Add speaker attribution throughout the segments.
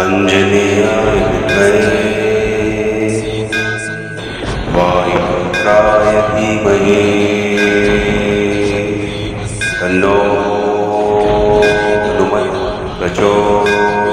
Speaker 1: अञ्जनेयाय वायुपुत्राय धीमहि तन्नो हनुमत् प्रचोदयात्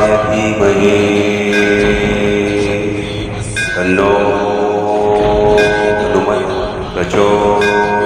Speaker 1: शिवाय धीमहि तन्नो हनुमत् प्रचोदयात्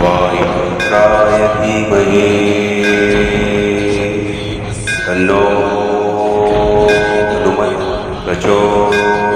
Speaker 1: वायुपुत्राय धीमहि तन्नो हनुमत् प्रचोदयात्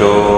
Speaker 1: Yo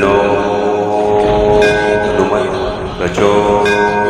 Speaker 1: तन्नो हनुमत् प्रचोदयात्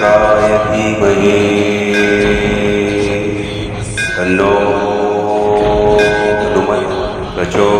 Speaker 1: सहस्राय धीमहि तन्नो हनुमत् प्रचोदयात्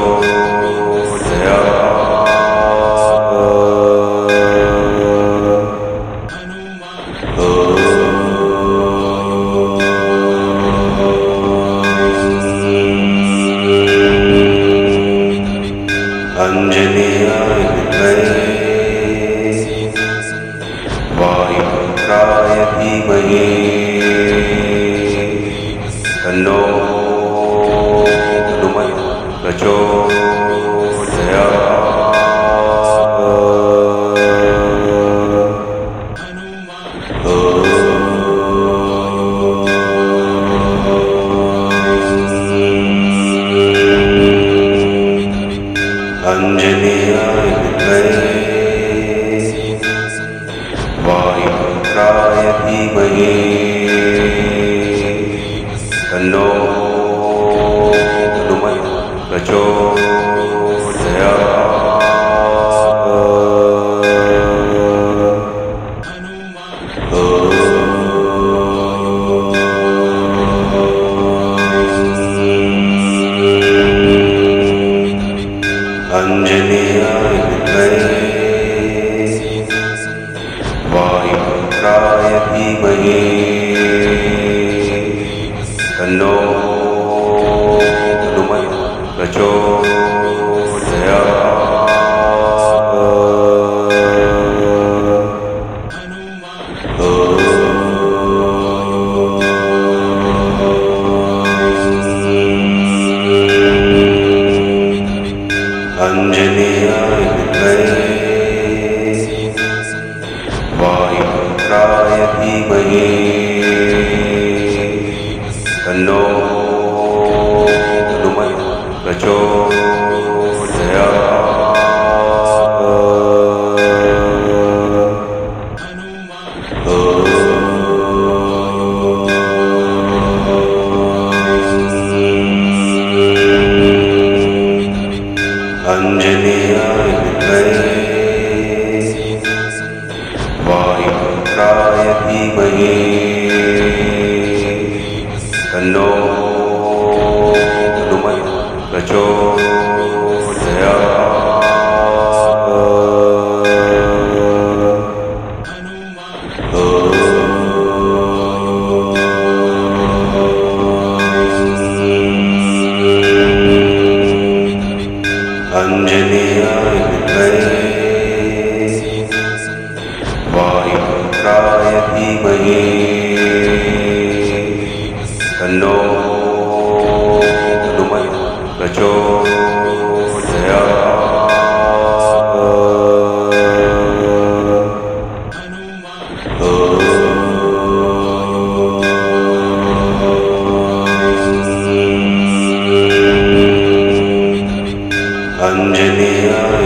Speaker 1: अञ्जनेयाय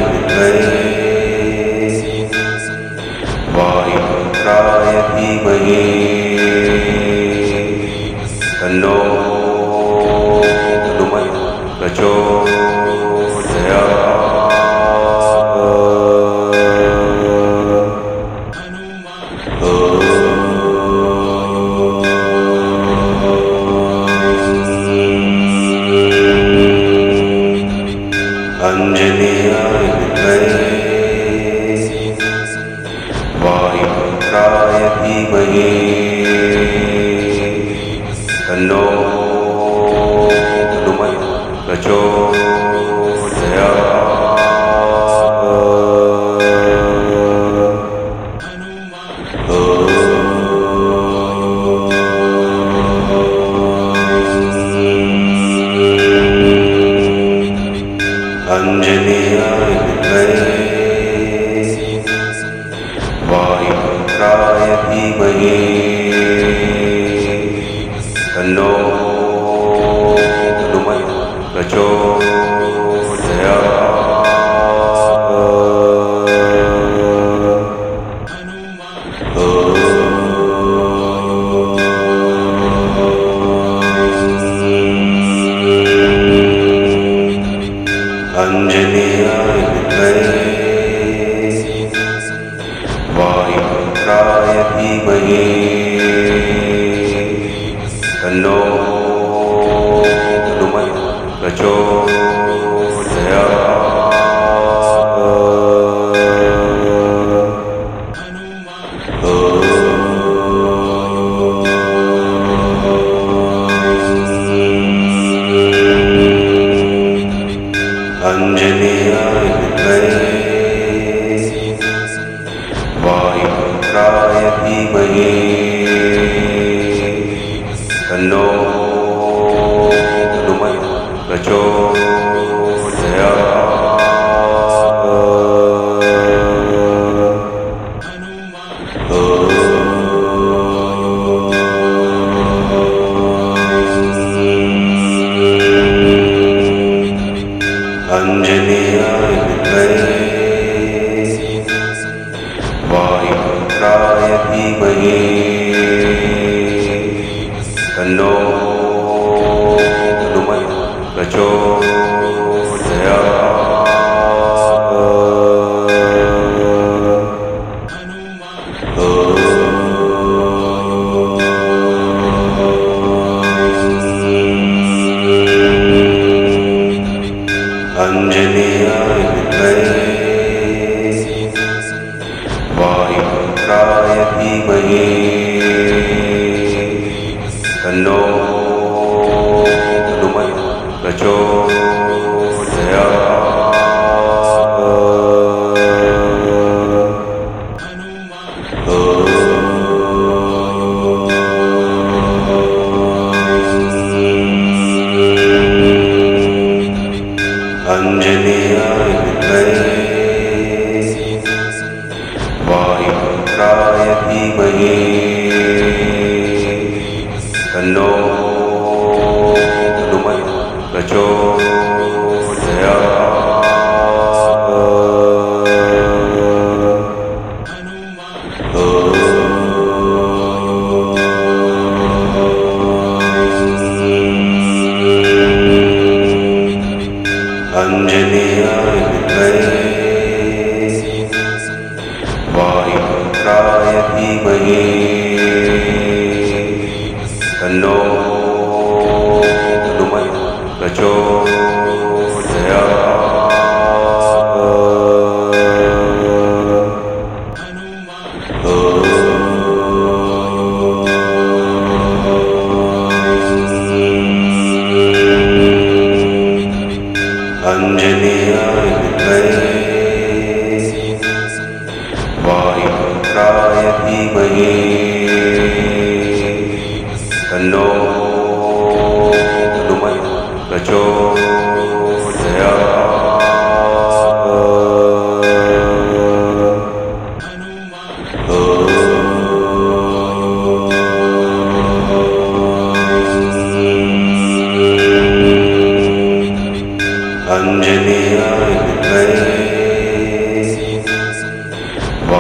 Speaker 1: वायुपुत्राय धीमहि। तन्नो हनुमत्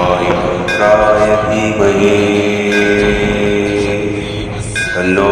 Speaker 1: वायुपुत्राय धीमहि तन्नो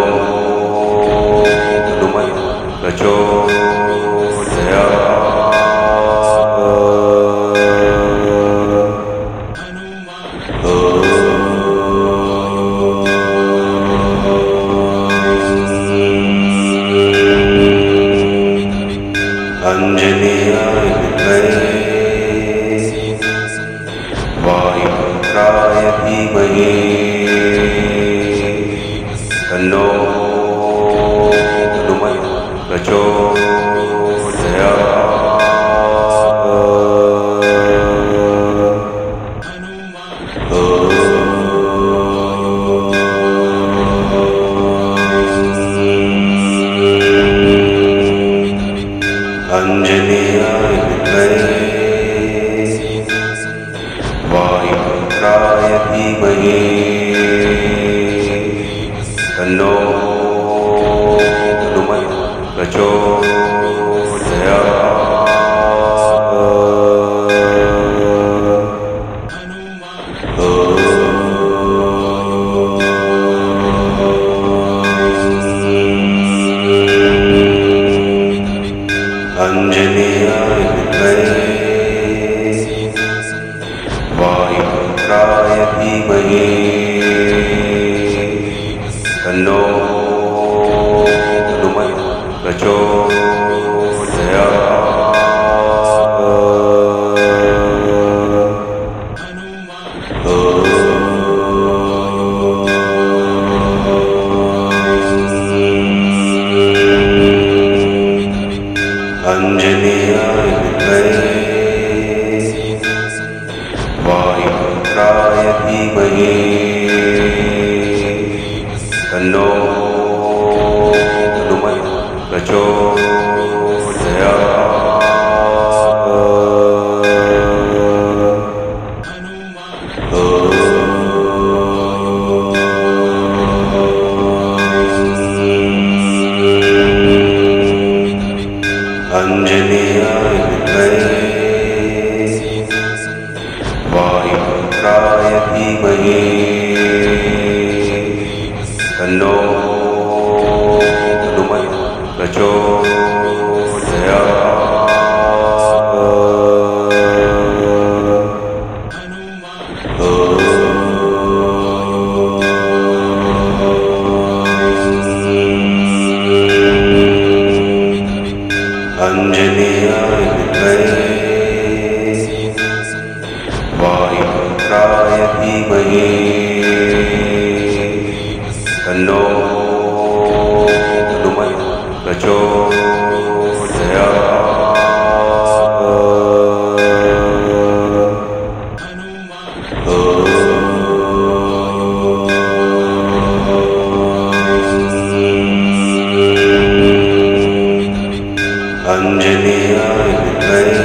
Speaker 1: विद्महे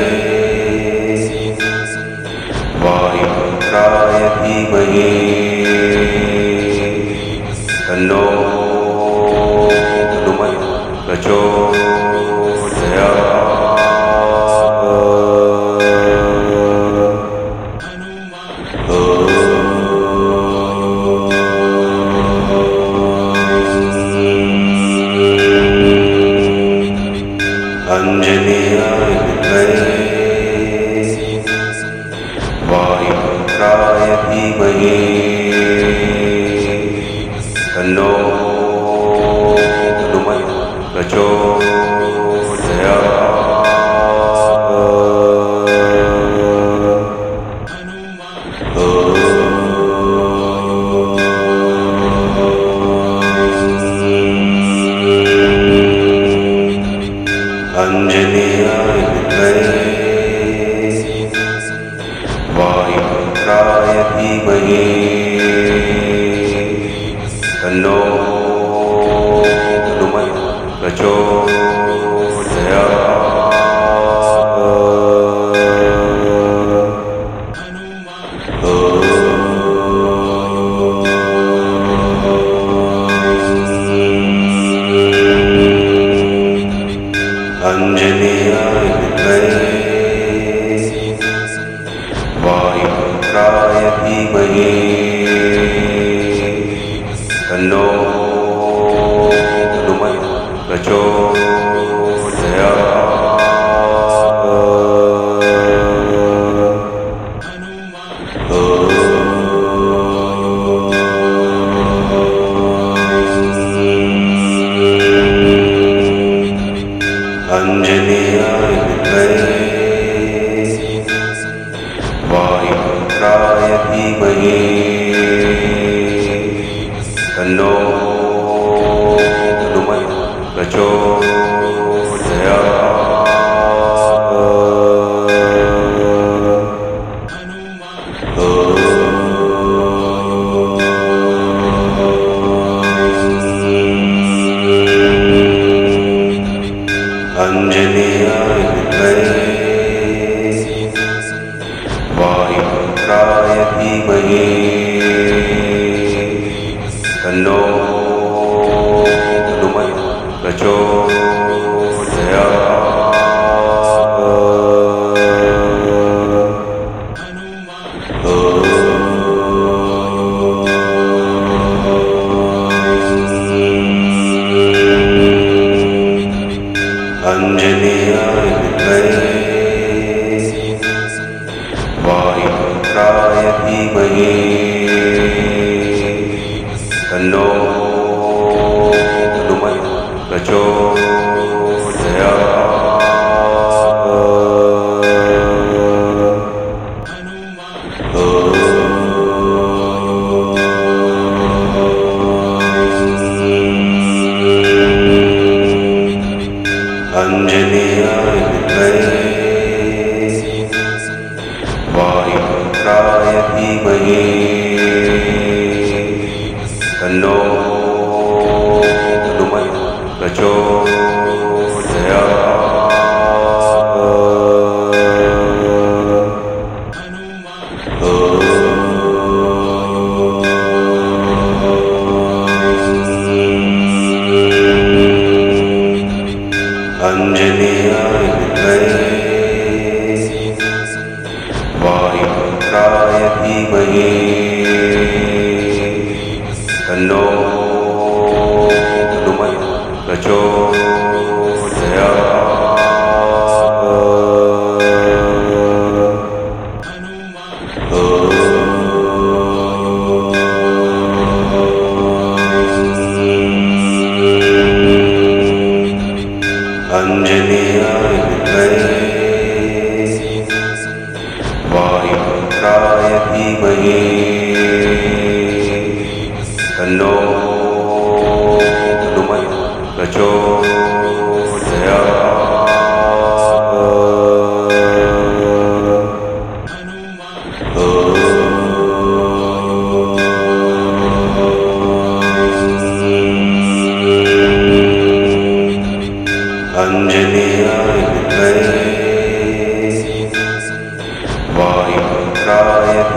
Speaker 1: वायुपुत्राय धीमहि। तन्नो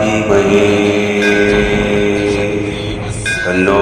Speaker 1: वायुपुत्राय तन्नो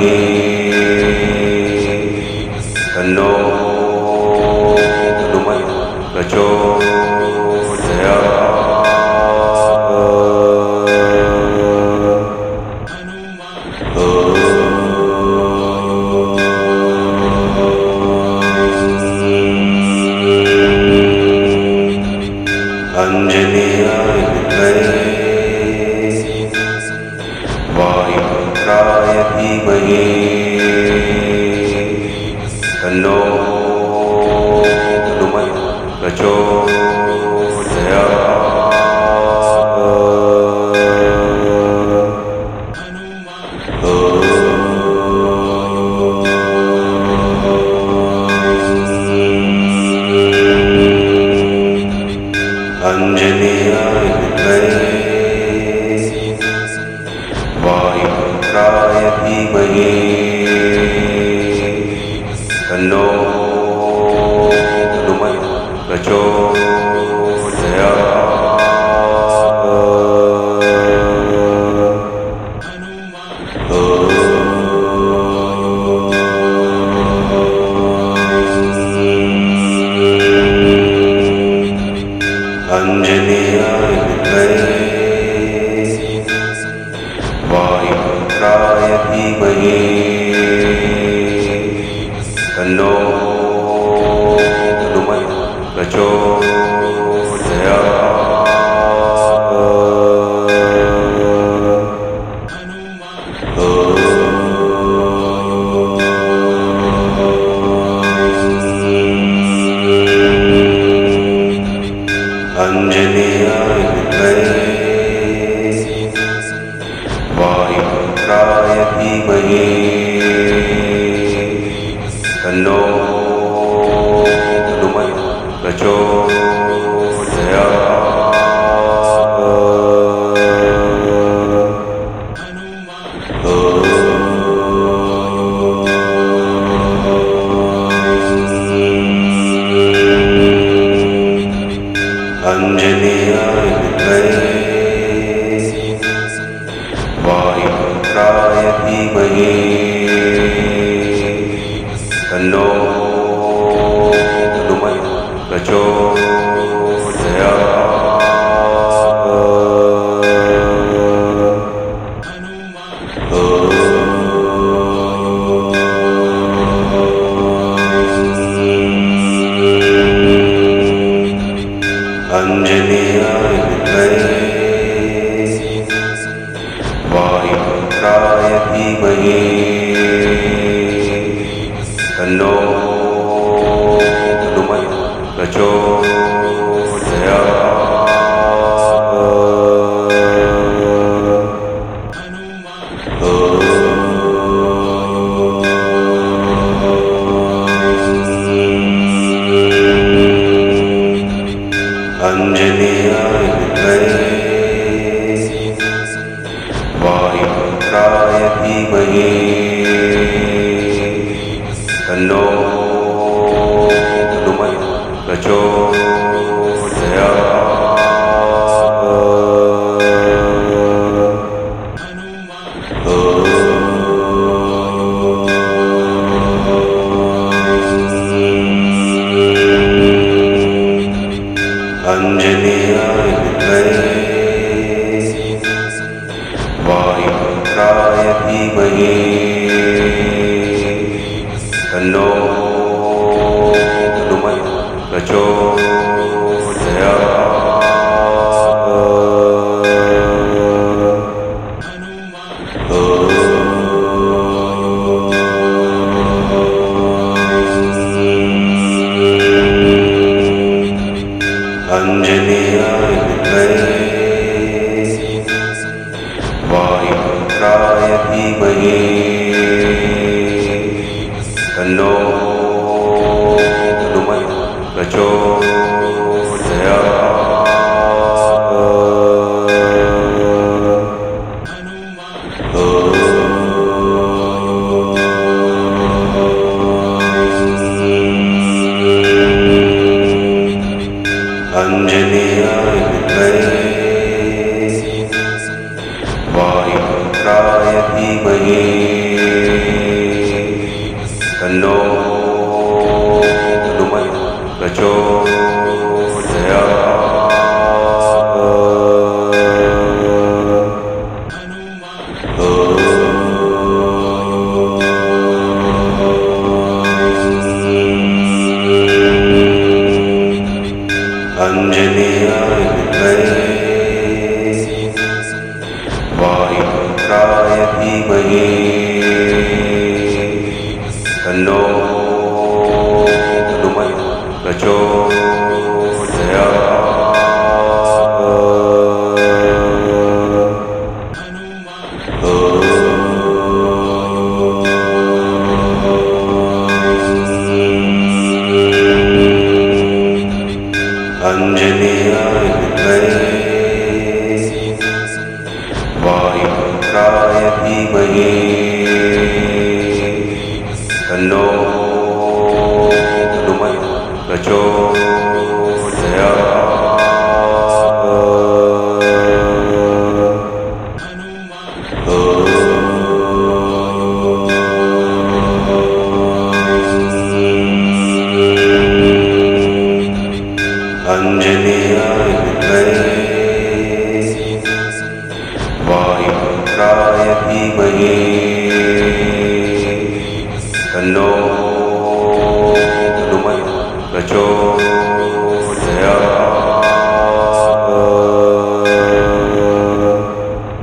Speaker 1: धीमहि हनुमत्